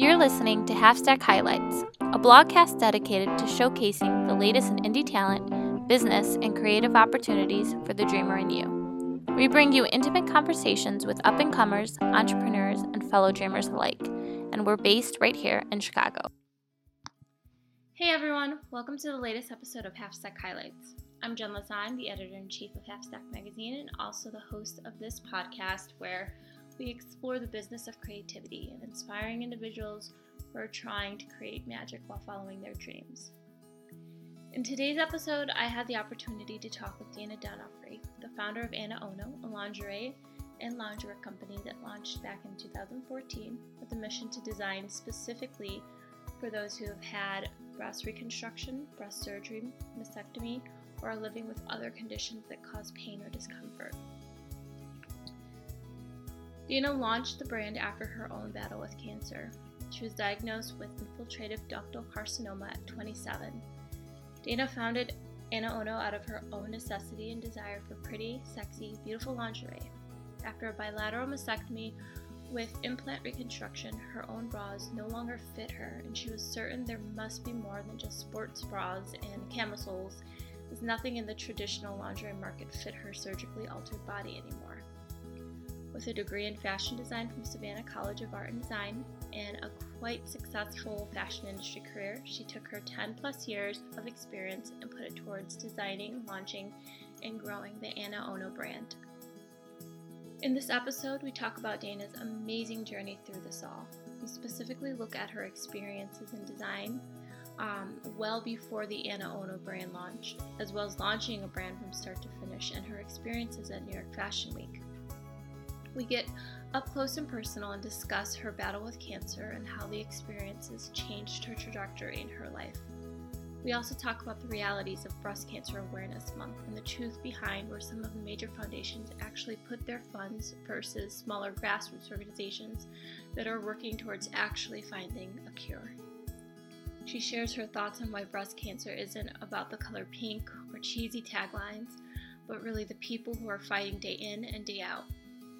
You're listening to Halfstack Highlights, a blogcast dedicated to showcasing the latest in indie talent, business, and creative opportunities for the dreamer in you. We bring you intimate conversations with up and comers, entrepreneurs, and fellow dreamers alike, and we're based right here in Chicago. Hey everyone, welcome to the latest episode of Halfstack Highlights. I'm Jen Lezan, the editor in chief of Halfstack Magazine, and also the host of this podcast where we explore the business of creativity and inspiring individuals who are trying to create magic while following their dreams. In today's episode, I had the opportunity to talk with Dana Donofree, the founder of Ana Ono, a lingerie and loungewear company that launched back in 2014 with a mission to design specifically for those who have had breast reconstruction, breast surgery, mastectomy, or are living with other conditions that cause pain or discomfort. Dana launched the brand after her own battle with cancer. She was diagnosed with infiltrative ductal carcinoma at 27. Dana founded Ana Ono out of her own necessity and desire for pretty, sexy, beautiful lingerie. After a bilateral mastectomy with implant reconstruction, her own bras no longer fit her, and she was certain there must be more than just sports bras and camisoles, as nothing in the traditional lingerie market fit her surgically altered body anymore. With a degree in fashion design from Savannah College of Art and Design and a quite successful fashion industry career, she took her 10 plus years of experience and put it towards designing, launching, and growing the Ana Ono brand. In this episode, we talk about Dana's amazing journey through this all. We specifically look at her experiences in design um, well before the Ana Ono brand launched, as well as launching a brand from start to finish, and her experiences at New York Fashion Week. We get up close and personal and discuss her battle with cancer and how the experiences changed her trajectory in her life. We also talk about the realities of Breast Cancer Awareness Month and the truth behind where some of the major foundations actually put their funds versus smaller grassroots organizations that are working towards actually finding a cure. She shares her thoughts on why breast cancer isn't about the color pink or cheesy taglines, but really the people who are fighting day in and day out.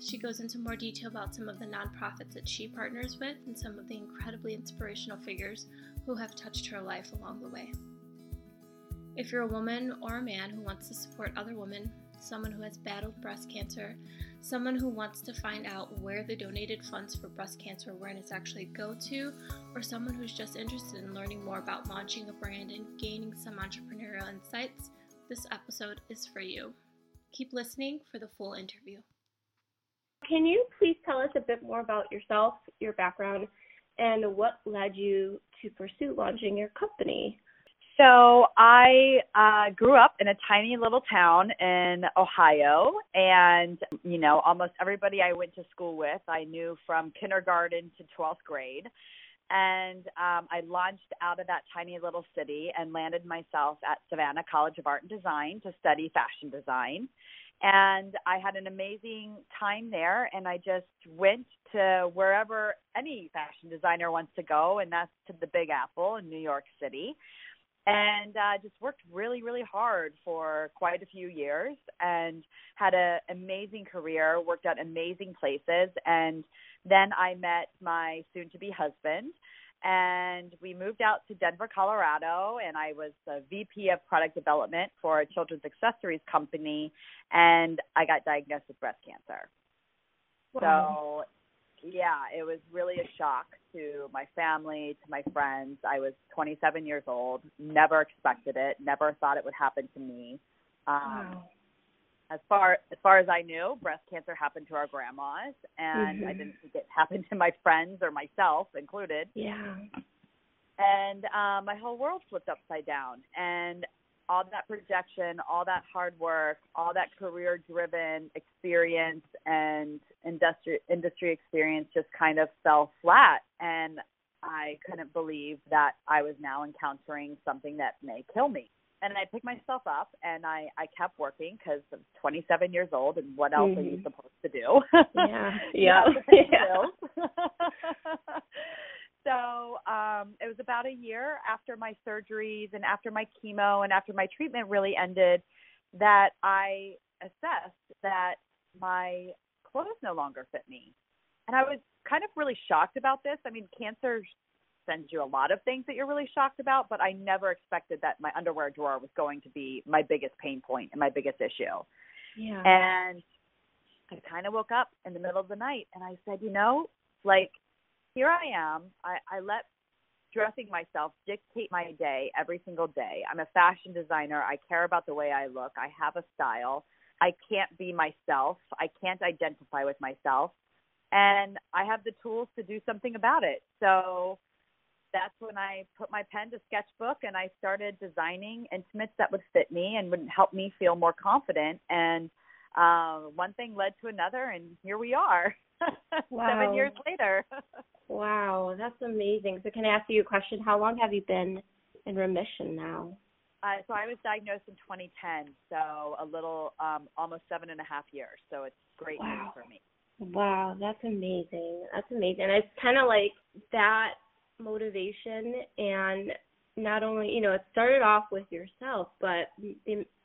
She goes into more detail about some of the nonprofits that she partners with and some of the incredibly inspirational figures who have touched her life along the way. If you're a woman or a man who wants to support other women, someone who has battled breast cancer, someone who wants to find out where the donated funds for breast cancer awareness actually go to, or someone who's just interested in learning more about launching a brand and gaining some entrepreneurial insights, this episode is for you. Keep listening for the full interview. Can you please tell us a bit more about yourself, your background, and what led you to pursue launching your company? So I uh, grew up in a tiny little town in Ohio, and you know, almost everybody I went to school with, I knew from kindergarten to 12th grade. And um, I launched out of that tiny little city and landed myself at Savannah College of Art and Design to study fashion design and I had an amazing time there. And I just went to wherever any fashion designer wants to go, and that's to the Big Apple in New York City. And uh, just worked really, really hard for quite a few years, and had an amazing career. Worked at amazing places, and then I met my soon-to-be husband and we moved out to Denver, Colorado, and I was the VP of product development for a children's accessories company, and I got diagnosed with breast cancer. Wow. So, yeah, it was really a shock to my family, to my friends. I was 27 years old, never expected it, never thought it would happen to me. Um, wow as far as far as I knew, breast cancer happened to our grandmas, and mm-hmm. I didn't think it happened to my friends or myself included. Yeah. And um, my whole world flipped upside down, and all that projection, all that hard work, all that career-driven experience and industry industry experience just kind of fell flat, and I couldn't believe that I was now encountering something that may kill me and I picked myself up and I I kept working because I'm 27 years old and what else mm-hmm. are you mm-hmm. supposed to do? Yeah, yeah, yeah. so um, it was about a year after my surgeries and after my chemo and after my treatment really ended that I assessed that my clothes no longer fit me, and I was kind of really shocked about this. I mean, cancer sends you a lot of things that you're really shocked about, but I never expected that my underwear drawer was going to be my biggest pain point and my biggest issue. Yeah. And I kind of woke up in the middle of the night and I said, you know, like here I am. I, I let dressing myself dictate my day every single day. I'm a fashion designer. I care about the way I look. I have a style. I can't be myself. I can't identify with myself. And I have the tools to do something about it. So that's when I put my pen to sketchbook and I started designing intimates that would fit me and would help me feel more confident. And uh, one thing led to another, and here we are, wow. seven years later. wow, that's amazing. So, can I ask you a question? How long have you been in remission now? Uh, so I was diagnosed in 2010, so a little, um, almost seven and a half years. So it's great wow. news for me. Wow, that's amazing. That's amazing. And it's kind of like that motivation and not only you know it started off with yourself but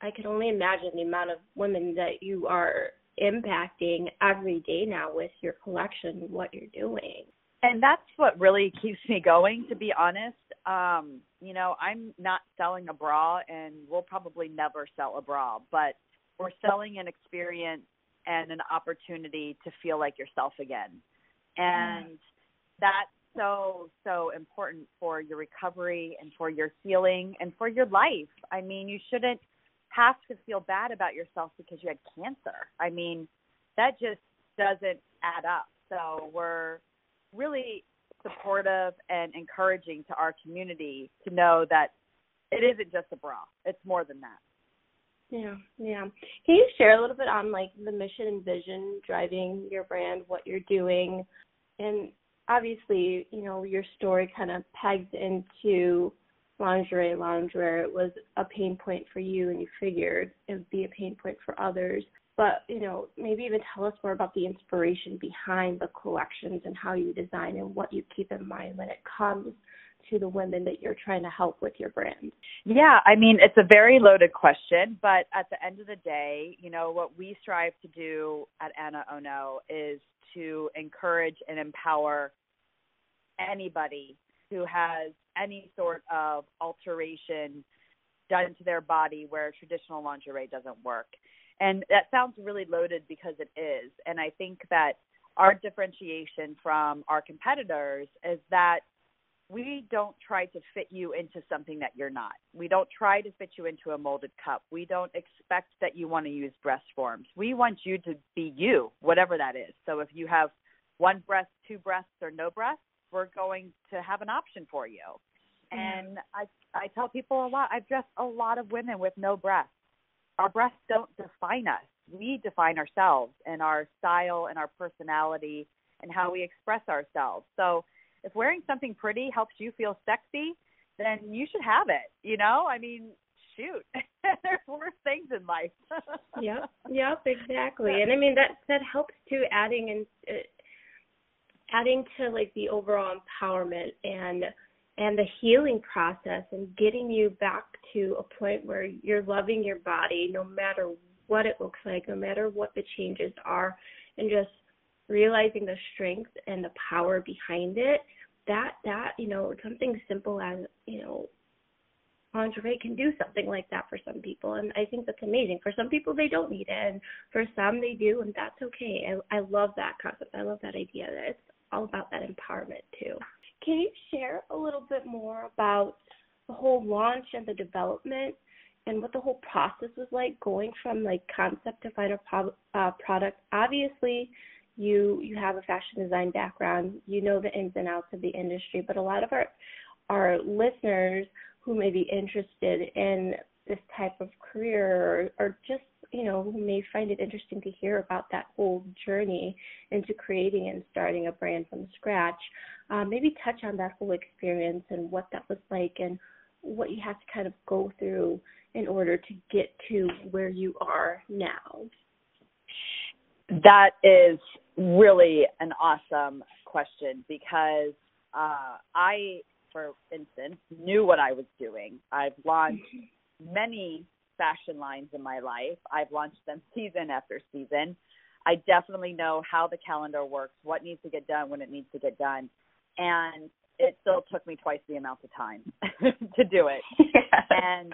i can only imagine the amount of women that you are impacting every day now with your collection what you're doing. And that's what really keeps me going to be honest. Um you know i'm not selling a bra and we'll probably never sell a bra but we're selling an experience and an opportunity to feel like yourself again. And that's so so important for your recovery and for your healing and for your life. I mean, you shouldn't have to feel bad about yourself because you had cancer. I mean, that just doesn't add up. So we're really supportive and encouraging to our community to know that it isn't just a bra. It's more than that. Yeah, yeah. Can you share a little bit on like the mission and vision driving your brand, what you're doing, and obviously, you know, your story kind of pegs into lingerie, loungewear. It was a pain point for you, and you figured it would be a pain point for others. But, you know, maybe even tell us more about the inspiration behind the collections and how you design and what you keep in mind when it comes to the women that you're trying to help with your brand? Yeah, I mean, it's a very loaded question, but at the end of the day, you know, what we strive to do at Ana Ono oh is to encourage and empower anybody who has any sort of alteration done to their body where traditional lingerie doesn't work. And that sounds really loaded because it is. And I think that our differentiation from our competitors is that we don't try to fit you into something that you're not. We don't try to fit you into a molded cup. We don't expect that you want to use breast forms. We want you to be you, whatever that is. So if you have one breast, two breasts, or no breasts, we're going to have an option for you. Mm-hmm. And I I tell people a lot. I've dressed a lot of women with no breasts. Our breasts don't define us. We define ourselves and our style and our personality and how we express ourselves. So if wearing something pretty helps you feel sexy, then you should have it. You know, I mean, shoot, there's worse things in life. yep, yep, exactly. And I mean that that helps too, adding and uh, adding to like the overall empowerment and and the healing process and getting you back to a point where you're loving your body no matter what it looks like, no matter what the changes are, and just realizing the strength and the power behind it that that you know something simple as you know lingerie can do something like that for some people. And i think that's amazing. For some people they don't need it. And for some they do and that's okay. I i love that concept. I love that idea that it's all about that empowerment too. Can you share a little bit more about the whole launch and the development and what the whole process was like going from like concept to final pro- uh, product? Obviously you you have a fashion design background, you know the ins and outs of the industry, but a lot of our our listeners who may be interested in this type of career or, or just you know who may find it interesting to hear about that whole journey into creating and starting a brand from scratch uh, maybe touch on that whole experience and what that was like and what you have to kind of go through in order to get to where you are now. That is really an awesome question because uh, I, for instance, knew what I was doing. I've launched many fashion lines in my life. I've launched them season after season. I definitely know how the calendar works, what needs to get done when it needs to get done. And it still took me twice the amount of time to do it. And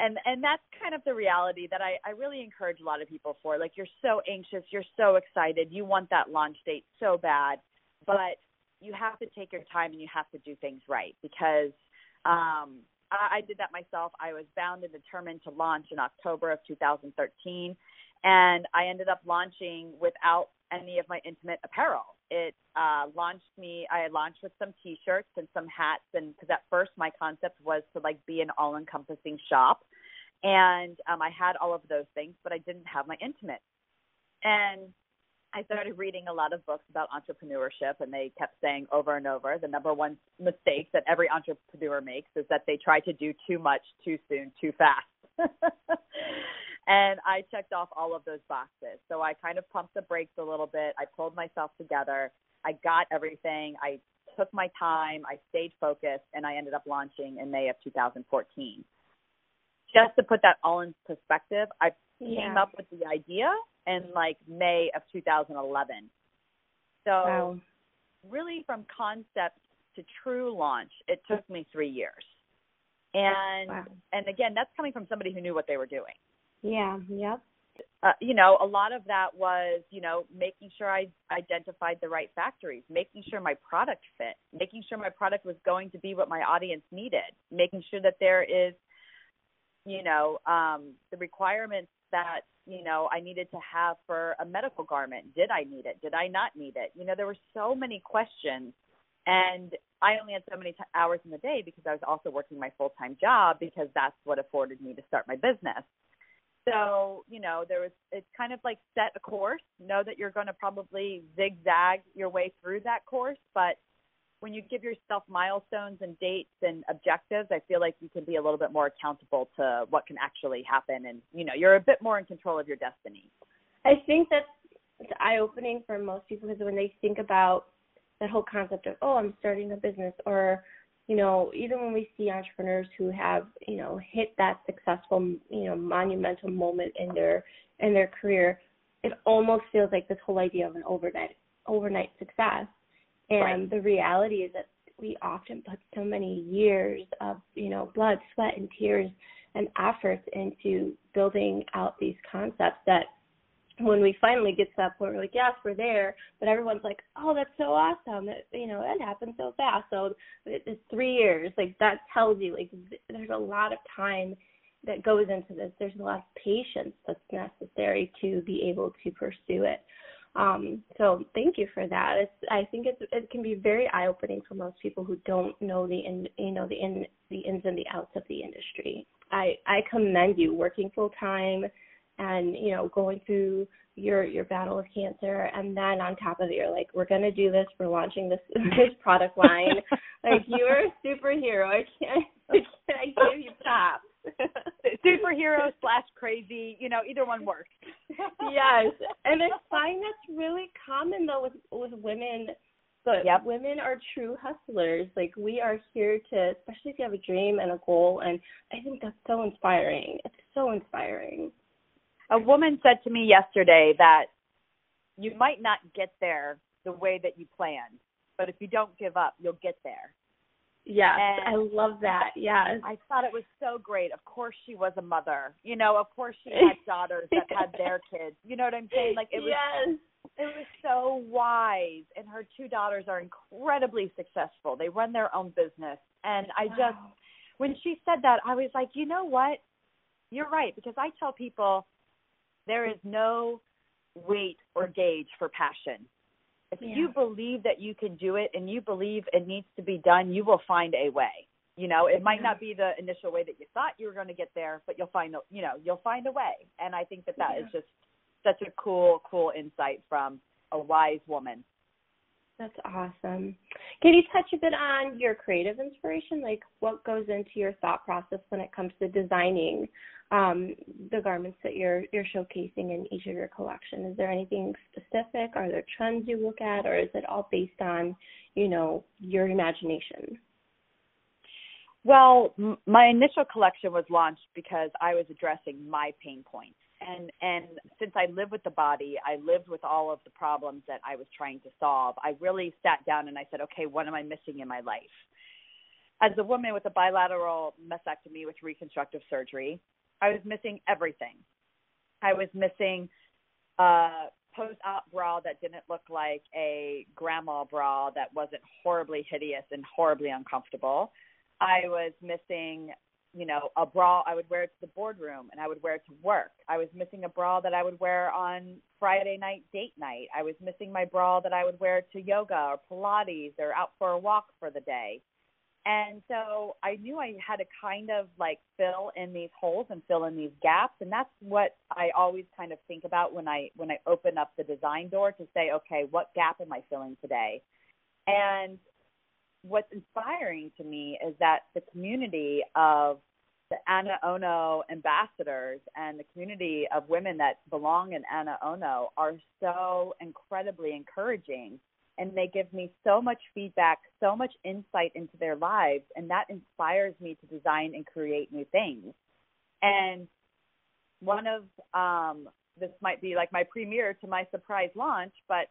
and and that's kind of the reality that I, I really encourage a lot of people for. Like you're so anxious, you're so excited, you want that launch date so bad, but you have to take your time and you have to do things right because um I, I did that myself. I was bound and determined to launch in October of 2013, and I ended up launching without any of my intimate apparel. It uh, launched me. I launched with some T-shirts and some hats, and because at first my concept was to like be an all-encompassing shop, and um, I had all of those things, but I didn't have my intimate. And I started reading a lot of books about entrepreneurship, and they kept saying over and over the number one mistake that every entrepreneur makes is that they try to do too much too soon, too fast. and I checked off all of those boxes. So I kind of pumped the brakes a little bit. I pulled myself together. I got everything. I took my time. I stayed focused, and I ended up launching in May of 2014. Just to put that all in perspective, I yeah. came up with the idea in like May of 2011. So wow. really from concept to true launch, it took me 3 years. And wow. and again, that's coming from somebody who knew what they were doing. Yeah, yep. Uh, you know, a lot of that was, you know, making sure I identified the right factories, making sure my product fit, making sure my product was going to be what my audience needed, making sure that there is, you know, um, the requirements that you know I needed to have for a medical garment. Did I need it? Did I not need it? You know, there were so many questions, and I only had so many t- hours in the day because I was also working my full time job because that's what afforded me to start my business. So you know, there was it's kind of like set a course. Know that you're going to probably zigzag your way through that course, but when you give yourself milestones and dates and objectives, I feel like you can be a little bit more accountable to what can actually happen, and you know you're a bit more in control of your destiny. I think that's eye opening for most people because when they think about that whole concept of oh I'm starting a business or you know even when we see entrepreneurs who have you know hit that successful you know monumental moment in their in their career, it almost feels like this whole idea of an overnight overnight success and Right. the reality is that we often put so many years of, you know, blood, sweat, and tears and efforts into building out these concepts that when we finally get to that point, we're like, yes, we're there, but everyone's like, oh, that's so awesome. That, you know, that happened so fast. So it- it's three years. Like that tells you, like, th- there's a lot of time that goes into this. There's a lot of patience that's necessary to be able to pursue it. Um, so thank you for that. It's, I think it's, it can be very eye opening for most people who don't know the in, you know the in the ins and the outs of the industry. I I commend you working full time and you know going through your your battle with cancer and then on top of it you're like we're to do this we're launching this this product line like you're a superhero i can't i can't give you props Superhero slash crazy, you know, either one works. Yes, and I find that's really common though with with women. But Yep. women are true hustlers. Like we are here to, especially if you have a dream and a goal. And I think that's so inspiring. It's so inspiring. A woman said to me yesterday that you might not get there the way that you planned, but if you don't give up, you'll get there. Yes, And- I love that. Yes. I thought it was so great. Of course she was a mother. You know, of course she had daughters that had their kids. You know what I'm saying? Like it was yes. it was so wise and her two daughters are incredibly successful. They run their own business. And I just when she said that, I was like, "You know what? You're right because I tell people there is no weight or gauge for passion. If Yeah. you believe that you can do it and you believe it needs to be done, you will find a way. You know, it might not be the initial way that you thought you were going to get there, but you'll find, a- you know, you'll find a way. And I think that that is Yeah. just such a cool, cool insight from a wise woman. That's awesome. Can you touch a bit on your creative inspiration? Like what goes into your thought process when it comes to designing um, the garments that you're you're showcasing in each of your collection? Is there anything specific? Are there trends you look at, or is it all based on, you know, your imagination? Well, m- my initial collection was launched because I was addressing my pain points. and and since I live with the body, I lived with all of the problems that I was trying to solve. I really sat down and I said, okay, what am I missing in my life? As a woman with a bilateral mastectomy with reconstructive surgery, I was missing everything. I was missing a post-op bra that didn't look like a grandma bra that wasn't horribly hideous and horribly uncomfortable. I was missing you know, a bra I would wear to the boardroom and I would wear to work. I was missing a bra that I would wear on Friday night date night. I was missing my bra that I would wear to yoga or Pilates or out for a walk for the day. And so I knew I had to kind of like fill in these holes and fill in these gaps and that's what I always kind of think about when I when I open up the design door to say, okay, what gap am I filling today? And what's inspiring to me is that the community of the Ana Ono ambassadors and the community of women that belong in Ana Ono are so incredibly encouraging and they give me so much feedback, so much insight into their lives and that inspires me to design and create new things. And one of um this might be like my premiere to my surprise launch, but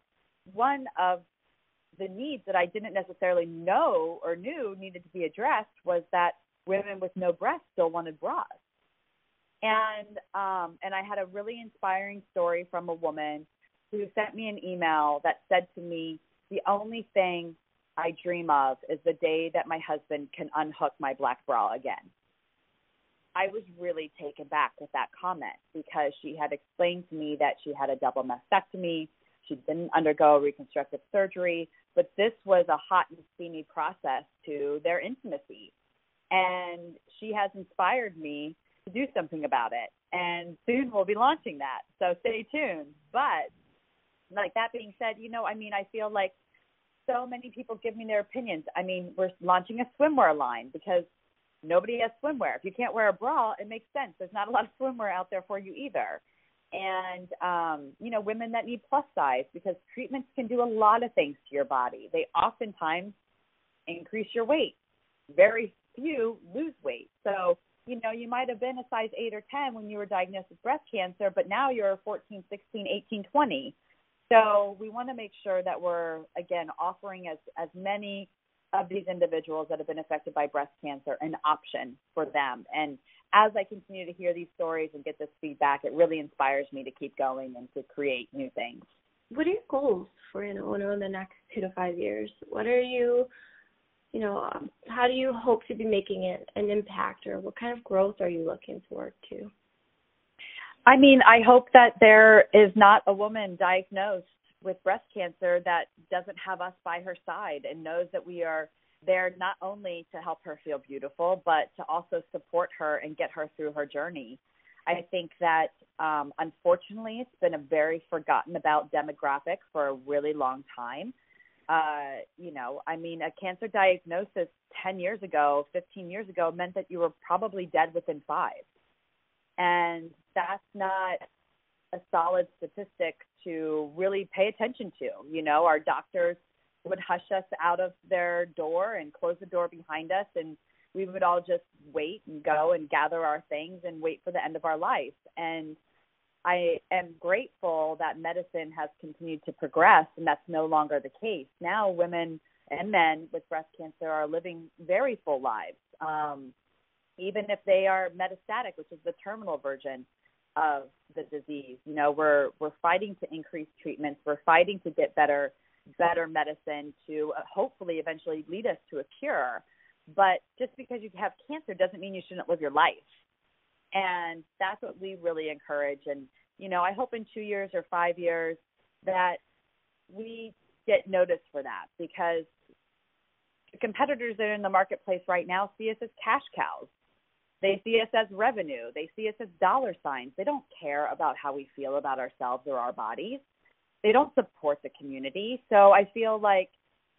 one of the needs that I didn't necessarily know or knew needed to be addressed was that women with no breasts still wanted bras. And um, and I had a really inspiring story from a woman who sent me an email that said to me, "The only thing I dream of is the day that my husband can unhook my black bra again." I was really taken back with that comment because she had explained to me that she had a double mastectomy, she didn't undergo reconstructive surgery, but this was a hot and steamy process to their intimacy. And she has inspired me to do something about it. And soon we'll be launching that. So stay tuned. But like that being said, you know, I mean, I feel like so many people give me their opinions. I mean, we're launching a swimwear line because nobody has swimwear. If you can't wear a bra, it makes sense. There's not a lot of swimwear out there for you either and um, you know women that need plus size because treatments can do a lot of things to your body. They oftentimes increase your weight. Very few lose weight. So you know you might have been a size 8 or 10 when you were diagnosed with breast cancer, but now you're 14, 16, 18, 20. So we want to make sure that we're again offering as as many of these individuals that have been affected by breast cancer an option for them and as I continue to hear these stories and get this feedback, it really inspires me to keep going and to create new things. What are your goals for Ana Ono in the next two to five years? What are you, you know, um, how do you hope to be making it an impact, or what kind of growth are you looking forward to? I mean, I hope that there is not a woman diagnosed with breast cancer that doesn't have us by her side and knows that we are there not only to help her feel beautiful, but to also support her and get her through her journey. I think that um, unfortunately it's been a very forgotten about demographic for a really long time. Uh, you know, I mean, a cancer diagnosis 10 years ago, 15 years ago meant that you were probably dead within five. And that's not a solid statistic to really pay attention to. You know, our doctors would hush us out of their door and close the door behind us and we would all just wait and go and gather our things and wait for the end of our life and I am grateful that medicine has continued to progress and that's no longer the case. Now women and men with breast cancer are living very full lives. Um, even if they are metastatic, which is the terminal version of the disease. You know, we're we're fighting to increase treatments, we're fighting to get better better medicine to uh, hopefully eventually lead us to a cure. But just because you have cancer doesn't mean you shouldn't live your life. And that's what we really encourage. And, you know, I hope in two years or five years that we get noticed for that because the competitors that are in the marketplace right now see us as cash cows. They see us as revenue. They see us as dollar signs. They don't care about how we feel about ourselves or our bodies they don't support the community. So I feel like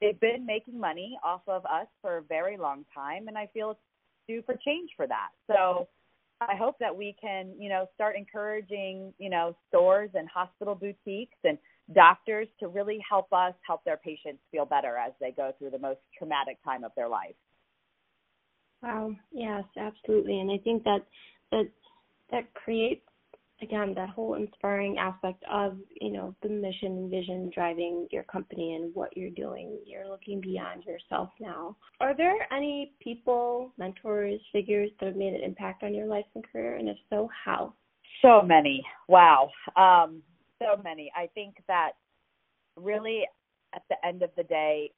they've been making money off of us for a very long time, and I feel it's due for change for that. So I hope that we can, you know, start encouraging, you know, stores and hospital boutiques and doctors to really help us help their patients feel better as they go through the most traumatic time of their life. Wow. Yes, absolutely. And I think that that that creates again that whole inspiring aspect of you know the mission and vision driving your company and what you're doing. You're looking beyond yourself now. Are there any people mentors figures that have made an impact on your life and career? And if so how? So many. Wow. Um so many. I think that really at the end of the day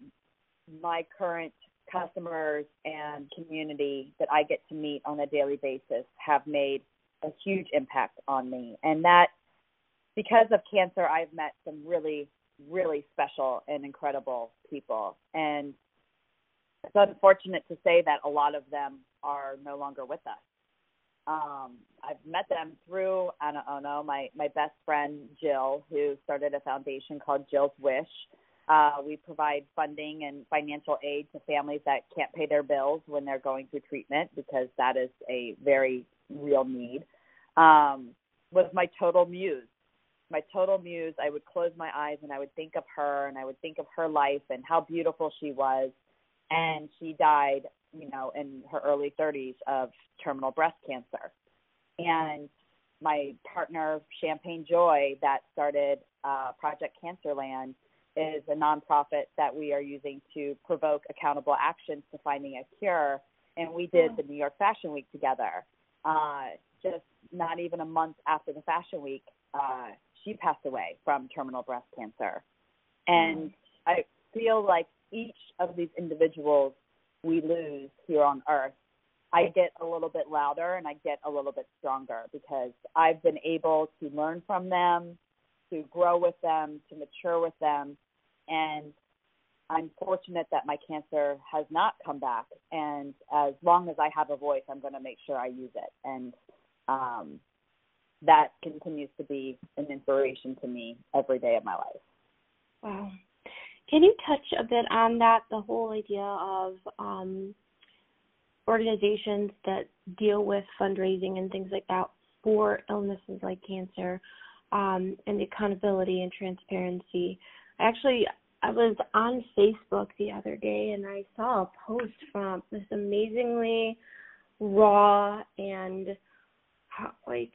my current customers and community that I get to meet on a daily basis have made a huge impact on me. And that because of cancer, I've met some really, really special and incredible people. And it's unfortunate to say that a lot of them are no longer with us. Um, I've met them through Ana Ono, my, my best friend Jill, who started a foundation called Jill's Wish. Uh, we provide funding and financial aid to families that can't pay their bills when they're going through treatment because that is a very real need um, was my total muse. My total muse. I would close my eyes and I would think of her and I would think of her life and how beautiful she was. And she died, you know, in her early 30s of terminal breast cancer. And my partner, Champagne Joy, that started uh, Project Cancerland, is a nonprofit that we are using to provoke accountable actions to finding a cure. And we did the New York Fashion Week together. Uh, just not even a month after the Fashion Week, uh, she passed away from terminal breast cancer. And mm. I feel like each of these individuals we lose here on earth, I get a little bit louder and I get a little bit stronger because I've been able to learn from them, to grow with them, to mature with them. And I'm fortunate that my cancer has not come back. And as long as I have a voice, I'm going to make sure I use it. And um, that continues to be an inspiration to me every day of my life. Wow. Can you touch a bit on that, the whole idea of um, organizations that deal with fundraising and things like that for illnesses like cancer um, and accountability and transparency? Actually, I was on Facebook the other day and I saw a post from this amazingly raw and like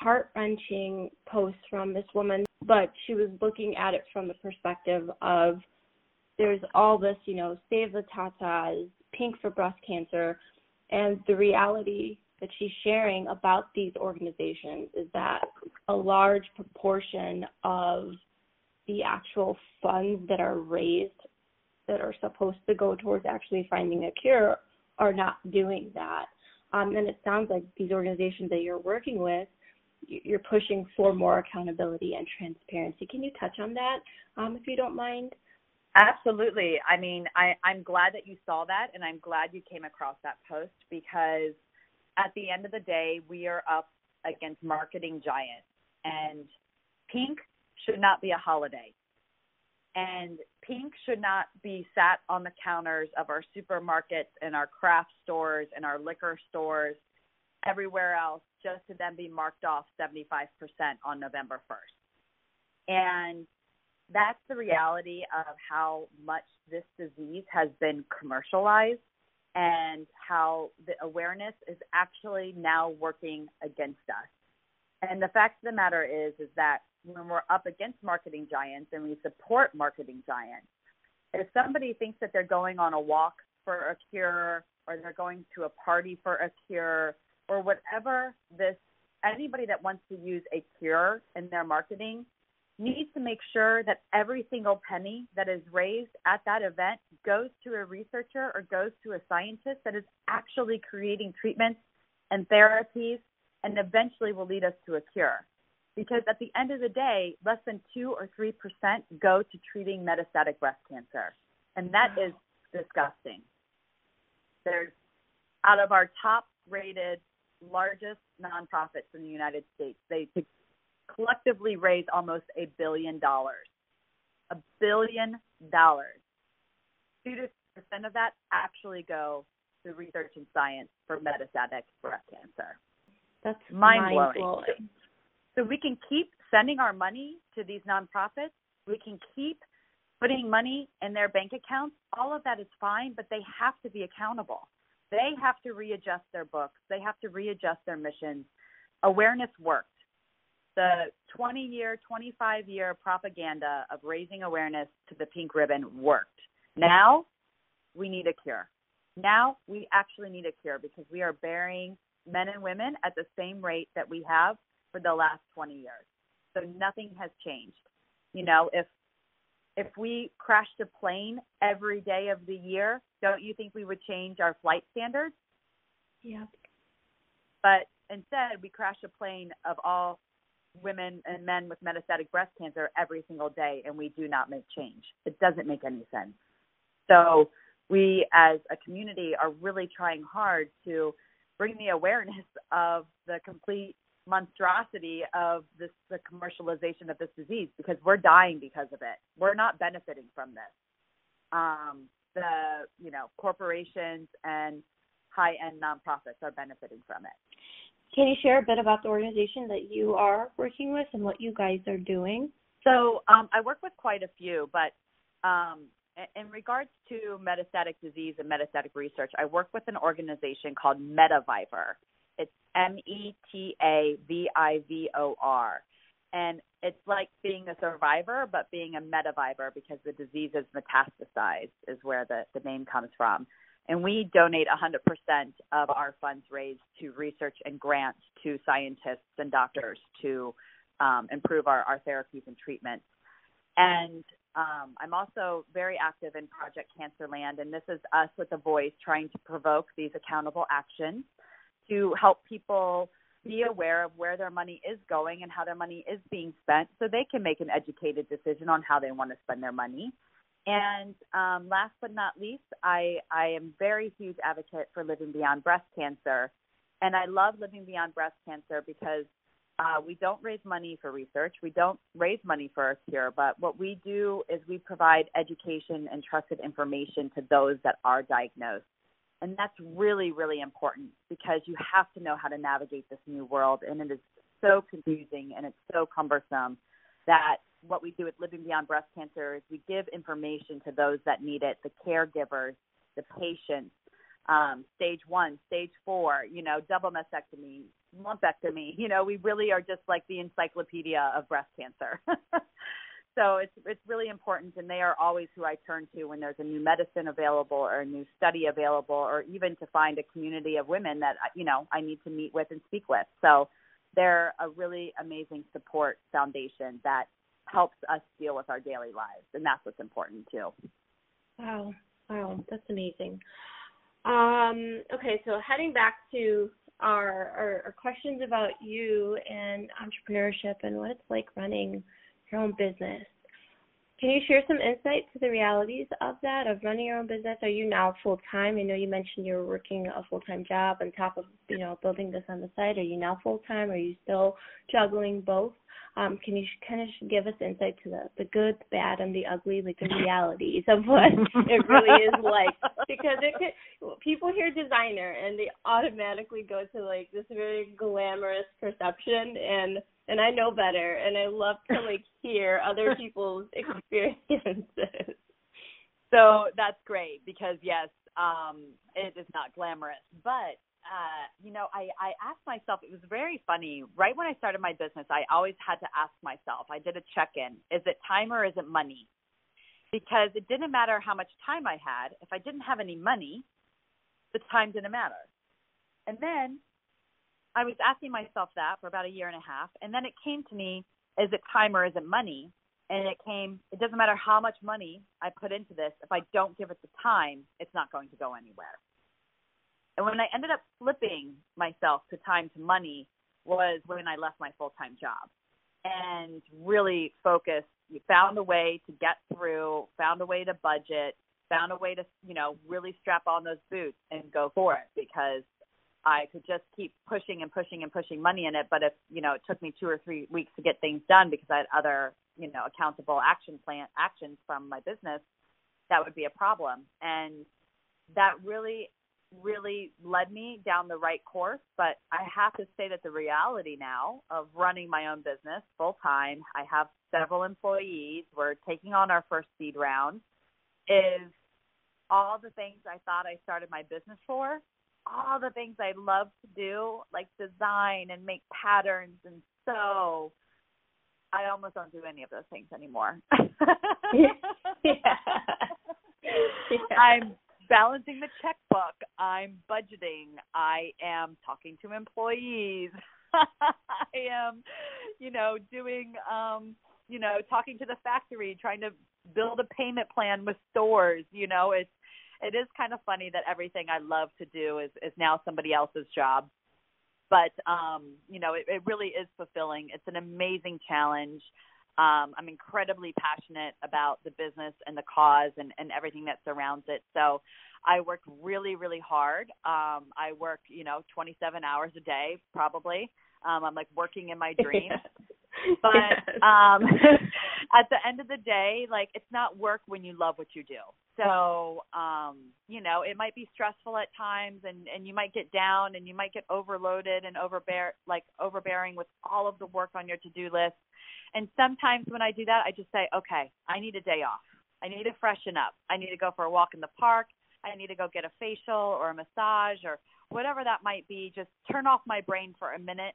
heart wrenching post from this woman, but she was looking at it from the perspective of there's all this, you know, save the tatas, pink for breast cancer, and the reality that she's sharing about these organizations is that a large proportion of the actual funds that are raised that are supposed to go towards actually finding a cure are not doing that. Um, and it sounds like these organizations that you're working with, you're pushing for more accountability and transparency. Can you touch on that, um, if you don't mind? Absolutely. I mean, I, I'm glad that you saw that, and I'm glad you came across that post because at the end of the day, we are up against marketing giants, and pink should not be a holiday and pink should not be sat on the counters of our supermarkets and our craft stores and our liquor stores everywhere else just to then be marked off 75% on November 1st. And that's the reality of how much this disease has been commercialized and how the awareness is actually now working against us. And the fact of the matter is is that when we're up against marketing giants and we support marketing giants, if somebody thinks that they're going on a walk for a cure or they're going to a party for a cure or whatever this anybody that wants to use a cure in their marketing needs to make sure that every single penny that is raised at that event goes to a researcher or goes to a scientist that is actually creating treatments and therapies and eventually will lead us to a cure because at the end of the day, less than 2 or 3% go to treating metastatic breast cancer. And that is disgusting. There's out of our top rated largest nonprofits in the United States, they collectively raise almost a billion dollars. A billion dollars. 2 to 3% of that actually go to research and science for metastatic breast cancer. That's mind blowing. So we can keep sending our money to these nonprofits. We can keep putting money in their bank accounts. All of that is fine, but they have to be accountable. They have to readjust their books. They have to readjust their missions. Awareness worked. the 20 year, 25 year propaganda of raising awareness to the pink ribbon worked. Now we need a cure. Now we actually need a cure because we are burying men and women at the same rate that we have for the last 20 years. So nothing has changed. You know, if if we crashed a plane every day of the year, don't you think we would change our flight standards? Yeah. But instead, we crash a plane of all women and men with metastatic breast cancer every single day, and we do not make change. It doesn't make any sense. So, we as a community are really trying hard to bring the awareness of the complete monstrosity of this the commercialization of this disease because we're dying because of it. We're not benefiting from this. Um, the you know corporations and high end nonprofits are benefiting from it. Can you share a bit about the organization that you are working with and what you guys are doing? So um, I work with quite a few, but um, in regards to metastatic disease and metastatic research, I work with an organization called Metavivor. M E T A V I V O R. And it's like being a survivor, but being a metavivor because the disease is metastasized, is where the, the name comes from. And we donate 100% of our funds raised to research and grants to scientists and doctors to um, improve our, our therapies and treatments. And um, I'm also very active in Project Cancerland, and this is us with a voice trying to provoke these accountable actions to help people be aware of where their money is going and how their money is being spent so they can make an educated decision on how they want to spend their money. And um, last but not least, I, I am very huge advocate for Living Beyond Breast Cancer. And I love Living Beyond Breast Cancer because uh, we don't raise money for research. We don't raise money for a cure, but what we do is we provide education and trusted information to those that are diagnosed. And that's really, really important because you have to know how to navigate this new world. And it is so confusing and it's so cumbersome that what we do with Living Beyond Breast Cancer is we give information to those that need it, the caregivers, the patients, um, stage one, stage four, you know, double mastectomy, lumpectomy. You know, we really are just like the encyclopedia of breast cancer. so it's it's really important, and they are always who I turn to when there's a new medicine available or a new study available, or even to find a community of women that you know I need to meet with and speak with. So they're a really amazing support foundation that helps us deal with our daily lives, and that's what's important too. Wow, wow, that's amazing. Um, okay, so heading back to our, our, our questions about you and entrepreneurship and what it's like running your own business. Can you share some insight to the realities of that, of running your own business? Are you now full time? I know you mentioned you were working a full time job on top of, you know, building this on the side. Are you now full time? Are you still juggling both? Um, can you kind of give us insight to the the good, the bad, and the ugly, like the realities of what it really is like? Because it could, people hear designer and they automatically go to like this very glamorous perception, and and I know better, and I love to like hear other people's experiences. So that's great because yes, um, it is not glamorous, but uh, you know, I, I asked myself, it was very funny. Right when I started my business, I always had to ask myself, I did a check in is it time or is it money? Because it didn't matter how much time I had. If I didn't have any money, the time didn't matter. And then I was asking myself that for about a year and a half. And then it came to me, is it time or is it money? And it came, it doesn't matter how much money I put into this. If I don't give it the time, it's not going to go anywhere. And when I ended up flipping myself to time to money was when I left my full time job and really focused. You found a way to get through, found a way to budget, found a way to, you know, really strap on those boots and go for it because I could just keep pushing and pushing and pushing money in it. But if, you know, it took me two or three weeks to get things done because I had other, you know, accountable action plan actions from my business, that would be a problem. And that really really led me down the right course. But I have to say that the reality now of running my own business full time, I have several employees, we're taking on our first seed round, is all the things I thought I started my business for, all the things I love to do, like design and make patterns and sew, I almost don't do any of those things anymore. yeah. yeah. I'm balancing the checkbook. I'm budgeting. I am talking to employees. I am, you know, doing um, you know, talking to the factory, trying to build a payment plan with stores, you know, it's it is kind of funny that everything I love to do is is now somebody else's job. But um, you know, it, it really is fulfilling. It's an amazing challenge. Um, I'm incredibly passionate about the business and the cause and, and everything that surrounds it. So I work really, really hard. Um, I work, you know, 27 hours a day, probably. Um, I'm like working in my dreams. but yes. um at the end of the day like it's not work when you love what you do so um you know it might be stressful at times and and you might get down and you might get overloaded and overbear like overbearing with all of the work on your to-do list. And sometimes when i do that i just say okay i need a day off. I need to freshen up. I need to go for a walk in the park. I need to go get a facial or a massage or whatever that might be. Just turn off my brain for a minute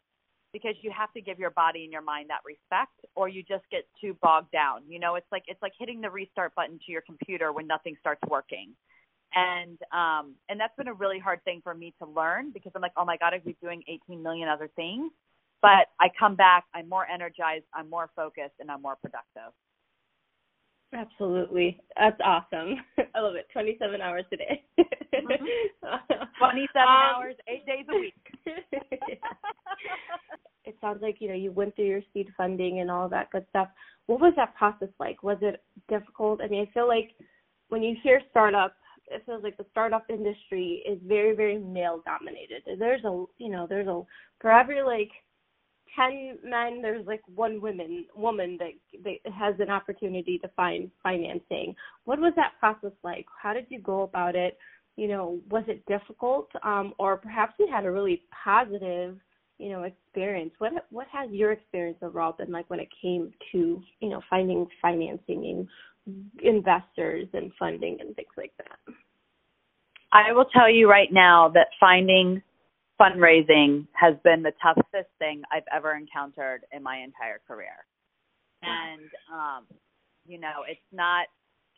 because you have to give your body and your mind that respect or you just get too bogged down. You know it's like it's like hitting the restart button to your computer when nothing starts working. And um and that's been a really hard thing for me to learn because i'm like oh my god i could be doing 18 million other things. But i come back i'm more energized i'm more focused and i'm more productive Absolutely. That's awesome. I love it. 27 hours a day. mm-hmm. 27 um, hours, 8 days a week. it sounds like, you know, you went through your seed funding and all that good stuff. What was that process like? Was it difficult? I mean, I feel like when you hear startup, it feels like the startup industry is very, very male dominated. There's a, you know, there's a, for every like ten men, there's like one woman woman that, that has an opportunity to find financing. What was that process like? How did you go about it? You know, was it difficult, um, or perhaps you had a really positive, you know, experience? What what has your experience overall been like when it came to you know finding financing and investors and funding and things like that? I will tell you right now that finding fundraising has been the toughest thing I've ever encountered in my entire career. And um, you know, it's not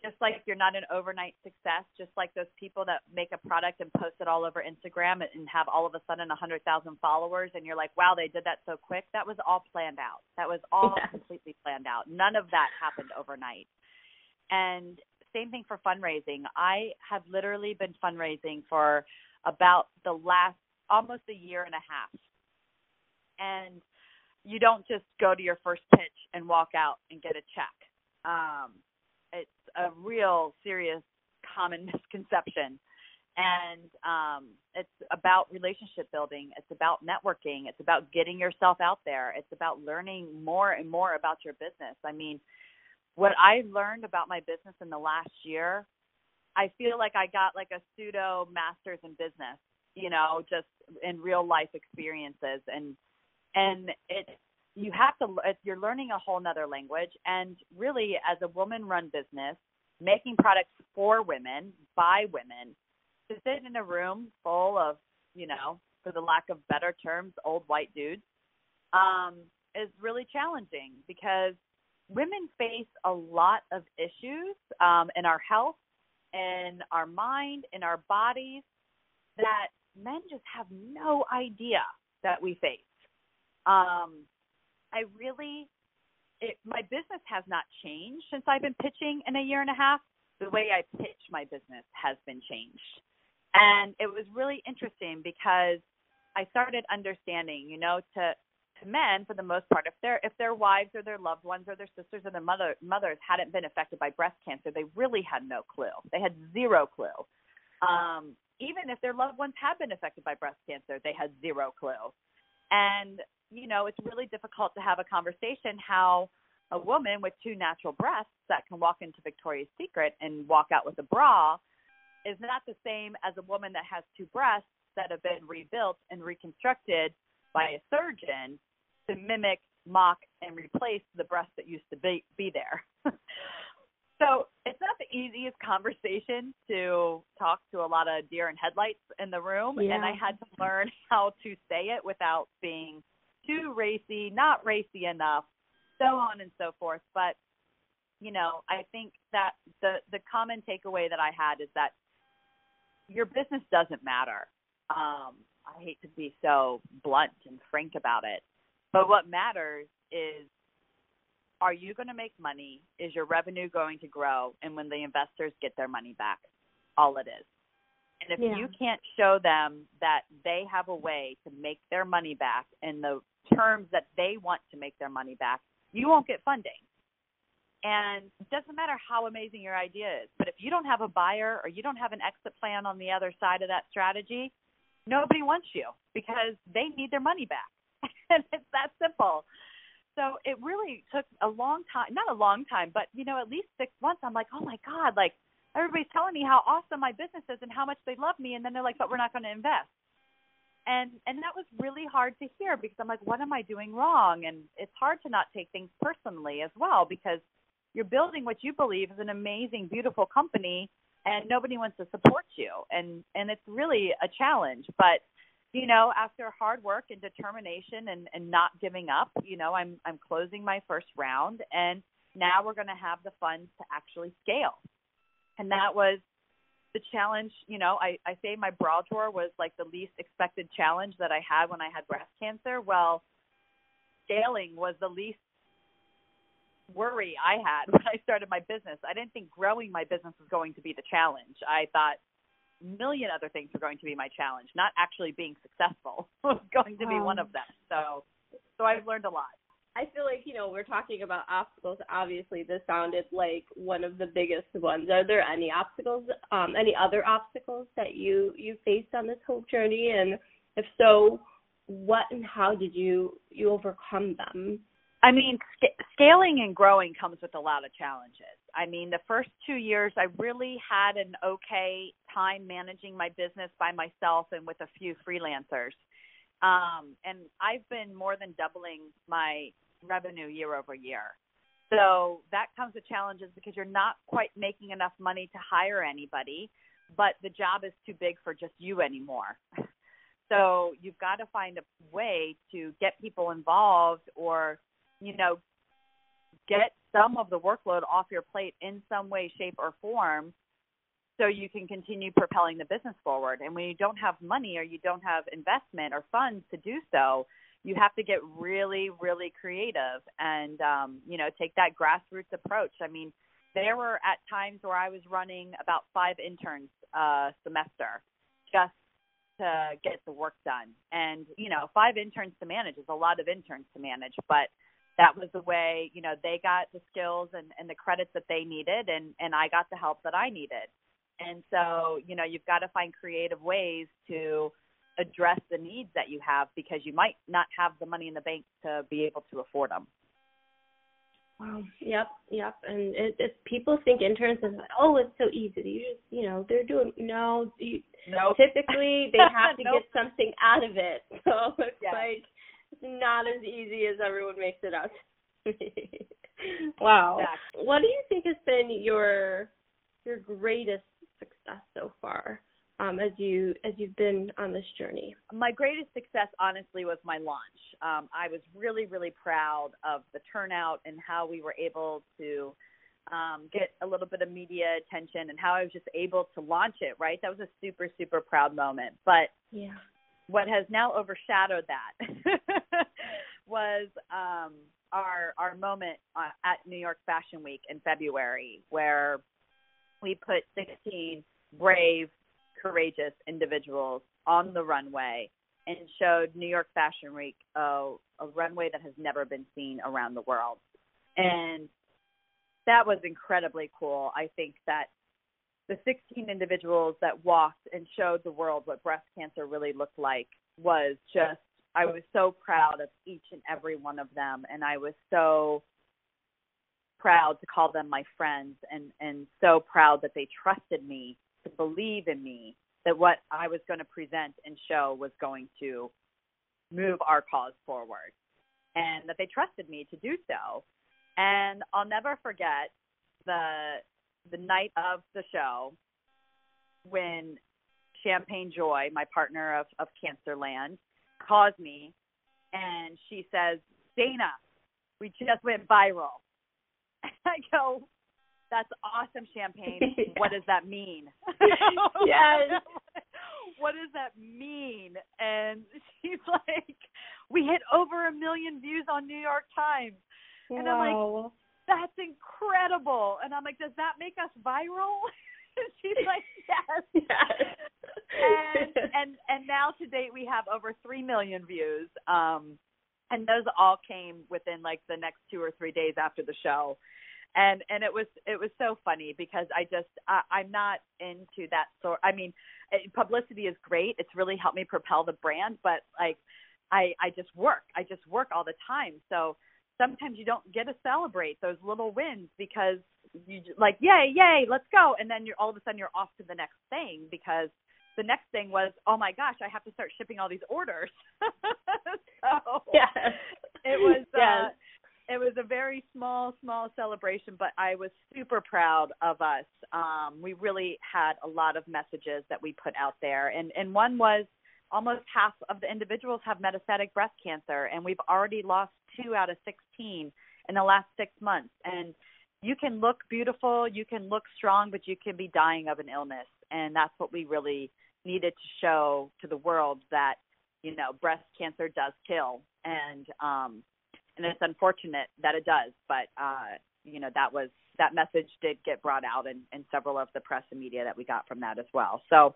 just like you're not an overnight success, just like those people that make a product and post it all over Instagram and have all of a sudden a 100,000 followers and you're like, "Wow, they did that so quick." That was all planned out. That was all yeah. completely planned out. None of that happened overnight. And same thing for fundraising. I have literally been fundraising for about the last almost a year and a half. And you don't just go to your first pitch and walk out and get a check. Um, it's a real serious common misconception. And um, it's about relationship building. It's about networking. It's about getting yourself out there. It's about learning more and more about your business. I mean, what I learned about my business in the last year, I feel like I got like a pseudo master's in business you know, just in real life experiences. And and it you have to you're learning a whole nother language. And really as a woman run business making products for women by women to sit in a room full of you know for the lack of better terms old white dudes um is really challenging because women face a lot of issues um in our health in our mind in our bodies that men just have no idea that we face. Um, I really, it, my business has not changed since I've been pitching in a year and a half. The way I pitch my business has been changed. And it was really interesting because I started understanding, you know, to to men for the most part, if their if their wives or their loved ones or their sisters or their mother mothers hadn't been affected by breast cancer, they really had no clue. They had zero clue. Um, even if their loved ones have been affected by breast cancer, they had zero clue. And, you know, it's really difficult to have a conversation how a woman with two natural breasts that can walk into Victoria's Secret and walk out with a bra is not the same as a woman that has two breasts that have been rebuilt and reconstructed by a surgeon to mimic, mock, and replace the breast that used to be, be there. So it's not the easiest conversation to talk to a lot of deer and headlights in the room, yeah. and I had to learn how to say it without being too racy, not racy enough, so on and so forth. But you know, I think that the the common takeaway that I had is that your business doesn't matter. Um, I hate to be so blunt and frank about it, but what matters is are you going to make money? Is your revenue going to grow? And when the investors get their money back, all it is. And if yeah. you can't show them that they have a way to make their money back in the terms that they want to make their money back, you won't get funding. And it doesn't matter how amazing your idea is, but if you don't have a buyer or you don't have an exit plan on the other side of that strategy, nobody wants you because they need their money back. and it's that simple. So it really took a long time, not a long time, but you know, at least six months. I'm like, oh my God, like everybody's telling me how awesome my business is and how much they love me. And then they're like, but we're not going to invest. And, and that was really hard to hear because I'm like, what am I doing wrong? And it's hard to not take things personally as well because you're building what you believe is an amazing, beautiful company and nobody wants to support you. And, and it's really a challenge, but you know, after hard work and determination and, and not giving up, you know, I'm I'm closing my first round and now we're gonna have the funds to actually scale. And that was the challenge, you know, I, I say my bra drawer was like the least expected challenge that I had when I had breast cancer. Well, scaling was the least worry I had when I started my business. I didn't think growing my business was going to be the challenge. I thought million other things were going to be my challenge. Not actually being successful was going to be one of them. So, so I've learned a lot. I feel like you know we're talking about obstacles. Obviously, this sounded like one of the biggest ones. Are there any obstacles, um, any other obstacles that you you faced on this whole journey? And if so, what and how did you you overcome them? I mean, sc- scaling and growing comes with a lot of challenges. I mean, the first two years, I really had an okay time managing my business by myself and with a few freelancers. Um, and I've been more than doubling my revenue year over year. So that comes with challenges because you're not quite making enough money to hire anybody, but the job is too big for just you anymore. So you've got to find a way to get people involved or, you know, get some of the workload off your plate in some way, shape, or form so you can continue propelling the business forward. And when you don't have money or you don't have investment or funds to do so, you have to get really, really creative and, um, you know, take that grassroots approach. I mean, there were at times where I was running about five interns a semester just to get the work done. And, you know, five interns to manage is a lot of interns to manage, but that was the way you know they got the skills and, and the credits that they needed and and i got the help that i needed and so you know you've got to find creative ways to address the needs that you have because you might not have the money in the bank to be able to afford them Wow. Yep. Yep. And it, it people think interns is like, oh, it's so easy. You just, you know, they're doing no. You, nope. Typically, they have to nope. get something out of it. So it's yeah. like not as easy as everyone makes it out. wow. Exactly. What do you think has been your your greatest success so far um, as you as you've been on this journey? My greatest success, honestly, was my launch. Um, I was really really proud of the turnout and how we were able to um, get a little bit of media attention and how I was just able to launch it. Right, that was a super super proud moment. But yeah what has now overshadowed that was um, our our moment uh, at New York Fashion Week in February, where we put 16 brave, courageous individuals on the runway and showed New York Fashion Week uh, a runway that has never been seen around the world, and that was incredibly cool. I think that the 16 individuals that walked and showed the world what breast cancer really looked like was just I was so proud of each and every one of them and I was so proud to call them my friends and and so proud that they trusted me to believe in me that what I was going to present and show was going to move our cause forward and that they trusted me to do so. And I'll never forget the the night of the show when Champagne Joy, my partner of, of Cancerland, calls me and she says, Dana, we just went viral. I go, that's awesome champagne. Yeah. What does that mean? Yes. what does that mean? And she's like, we hit over a million views on New York Times. And I'm like, wow. That's incredible. And I'm like, does that make us viral? she's like, yes. yes. and and and now to date we have over three million views um and those all came within like the next two or three days after the show and and it was it was so funny because i just I, i'm not into that sort i mean it, publicity is great it's really helped me propel the brand but like i i just work i just work all the time so sometimes you don't get to celebrate those little wins because you like yay yay let's go and then you're all of a sudden you're off to the next thing because the next thing was oh my gosh i have to start shipping all these orders. So yes. it was uh it was a very small small celebration but i was super proud of us. Um we really had a lot of messages that we put out there and and one was almost half of the individuals have metastatic breast cancer and we've already lost 2 out of 16 in the last 6 months. And you can look beautiful you can look strong but you can be dying of an illness. And that's what we really needed to show to the world that you know breast cancer does kill. And um and it's unfortunate that it does but uh you know that was that message did get brought out in, in several of the press and media that we got from that as well. So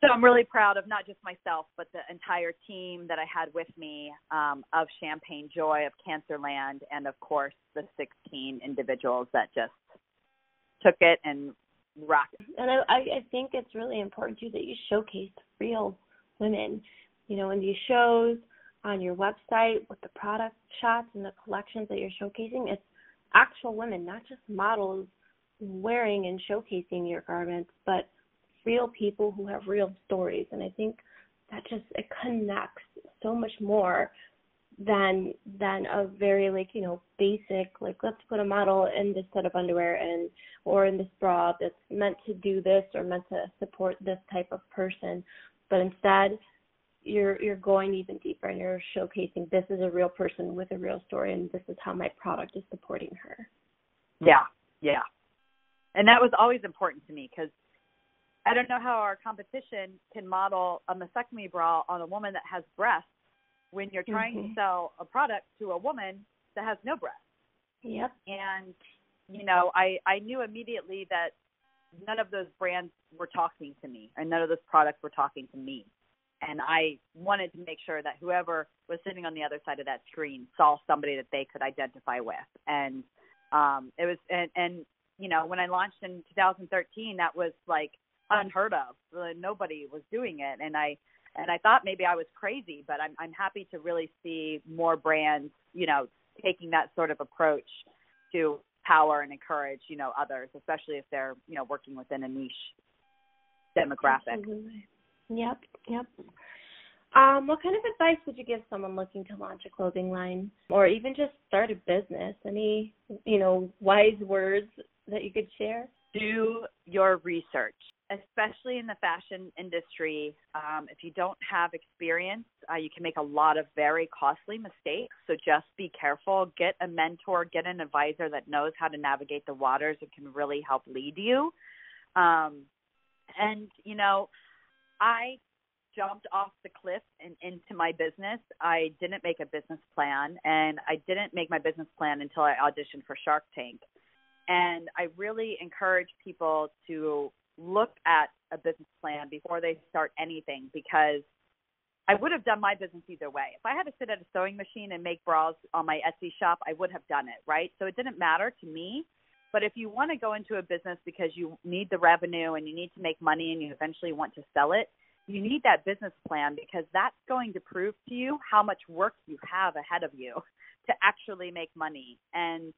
so i'm really proud of not just myself but the entire team that i had with me um of champagne joy of cancerland and of course the 16 individuals that just took it and rocked it. And I I think it's really important too that you showcase real women, you know, in these shows, on your website, with the product shots and the collections that you're showcasing. It's actual women, not just models wearing and showcasing your garments, but real people who have real stories. And I think that just it connects so much more than than a very like you know basic like let's put a model in this set of underwear and or in this bra that's meant to do this or meant to support this type of person but instead you're you're going even deeper and you're showcasing this is a real person with a real story and this is how my product is supporting her Yeah, yeah. And that was always important to me because I don't know how our competition can model a mastectomy bra on a woman that has breasts when you're trying to Mhm. sell a product to a woman that has no breasts. yep And you know, I I knew immediately that none of those brands were talking to me, and none of those products were talking to me. And I wanted to make sure that whoever was sitting on the other side of that screen saw somebody that they could identify with. And um it was and and you know, when I launched in 2013, that was like unheard of. Nobody was doing it, and I and I thought maybe I was crazy, but I'm I'm happy to really see more brands, you know, taking that sort of approach to power and encourage, you know, others, especially if they're, you know, working within a niche demographic. Absolutely. Yep, yep. Um, what kind of advice would you give someone looking to launch a clothing line or even just start a business? Any, you know, wise words that you could share? do your research, especially in the fashion industry. Um, if you don't have experience, uh, you can make a lot of very costly mistakes. So just be careful. Get a mentor, get an advisor that knows how to navigate the waters and can really help lead you. Um, and, you know, I jumped off the cliff and into my business. I didn't make a business plan, and I didn't make my business plan until I auditioned for Shark Tank. And I really encourage people to look at a business plan before they start anything because I would have done my business either way. If I had to sit at a sewing machine and make bras on my Etsy shop, I would have done it, right? So it didn't matter to me. But if you want to go into a business because you need the revenue and you need to make money and you eventually want to sell it, you need that business plan because that's going to prove to you how much work you have ahead of you to actually make money. And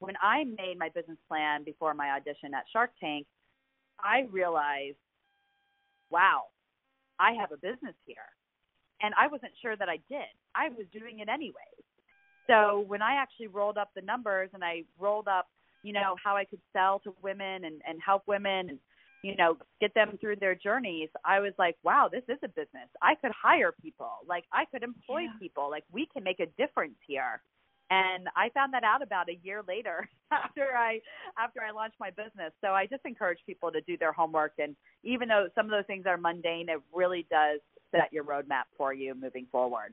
when I made my business plan before my audition at Shark Tank, I realized, wow, I have a business here. And I wasn't sure that I did. I was doing it anyways. So when I actually rolled up the numbers and I rolled up, you know, how I could sell to women and, and help women and, you know, get them through their journeys, I was like, wow, this is a business. I could hire people. Like I could employ Yeah. people. Like we can make a difference here. And I found that out about a year later after I after I launched my business. So I just encourage people to do their homework and even though some of those things are mundane, it really does set your roadmap for you moving forward.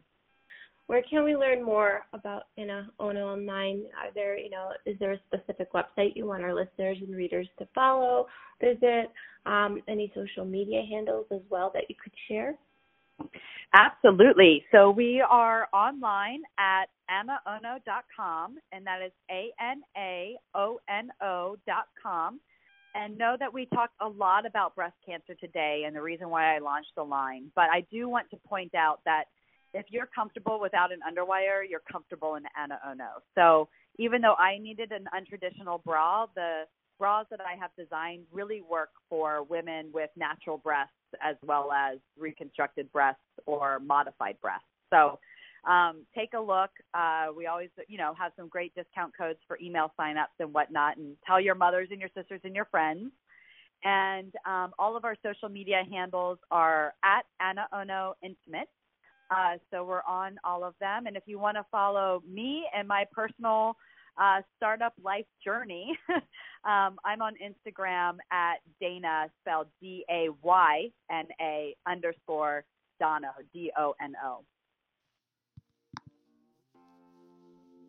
Where can we learn more about Ana Ono online? Are there, you know, is there a specific website you want our listeners and readers to follow, visit? Um, any social media handles as well that you could share? Absolutely. So we are online at anaono.com, and that is A N A O N O.com. And know that we talked a lot about breast cancer today and the reason why I launched the line. But I do want to point out that if you're comfortable without an underwire, you're comfortable in Ana Ono. So even though I needed an untraditional bra, the bras that I have designed really work for women with natural breasts as well as reconstructed breasts or modified breasts. So um, take a look. Uh, we always, you know, have some great discount codes for email signups and whatnot, and tell your mothers and your sisters and your friends. And um, all of our social media handles are at Ana Ono Intimate. Uh, so we're on all of them. And if you want to follow me and my personal uh, startup life journey, um, I'm on Instagram at Dana, spelled D A Y N A underscore Dono, D O N O.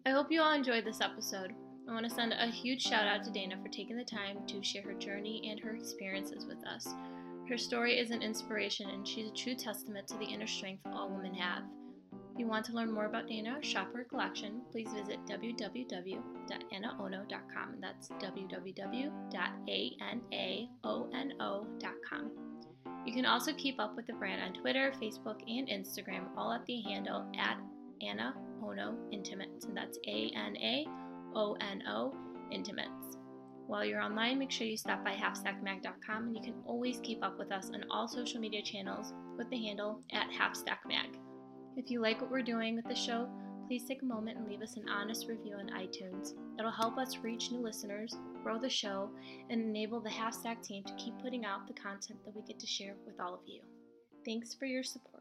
I hope you all enjoyed this episode. I want to send a huge shout out to Dana for taking the time to share her journey and her experiences with us. Her story is an inspiration and she's a true testament to the inner strength all women have. If you want to learn more about Dayna or shop her collection, please visit www.anaono.com. That's www.anaono.com. You can also keep up with the brand on Twitter, Facebook, and Instagram, all at the handle at Ana Ono Intimates, and that's A N A O N O Intimates. While you're online, make sure you stop by halfstackmag.com and you can always keep up with us on all social media channels with the handle at halfstackmag. If you like what we're doing with the show, please take a moment and leave us an honest review on iTunes. It'll help us reach new listeners, grow the show, and enable the Halfstack team to keep putting out the content that we get to share with all of you. Thanks for your support.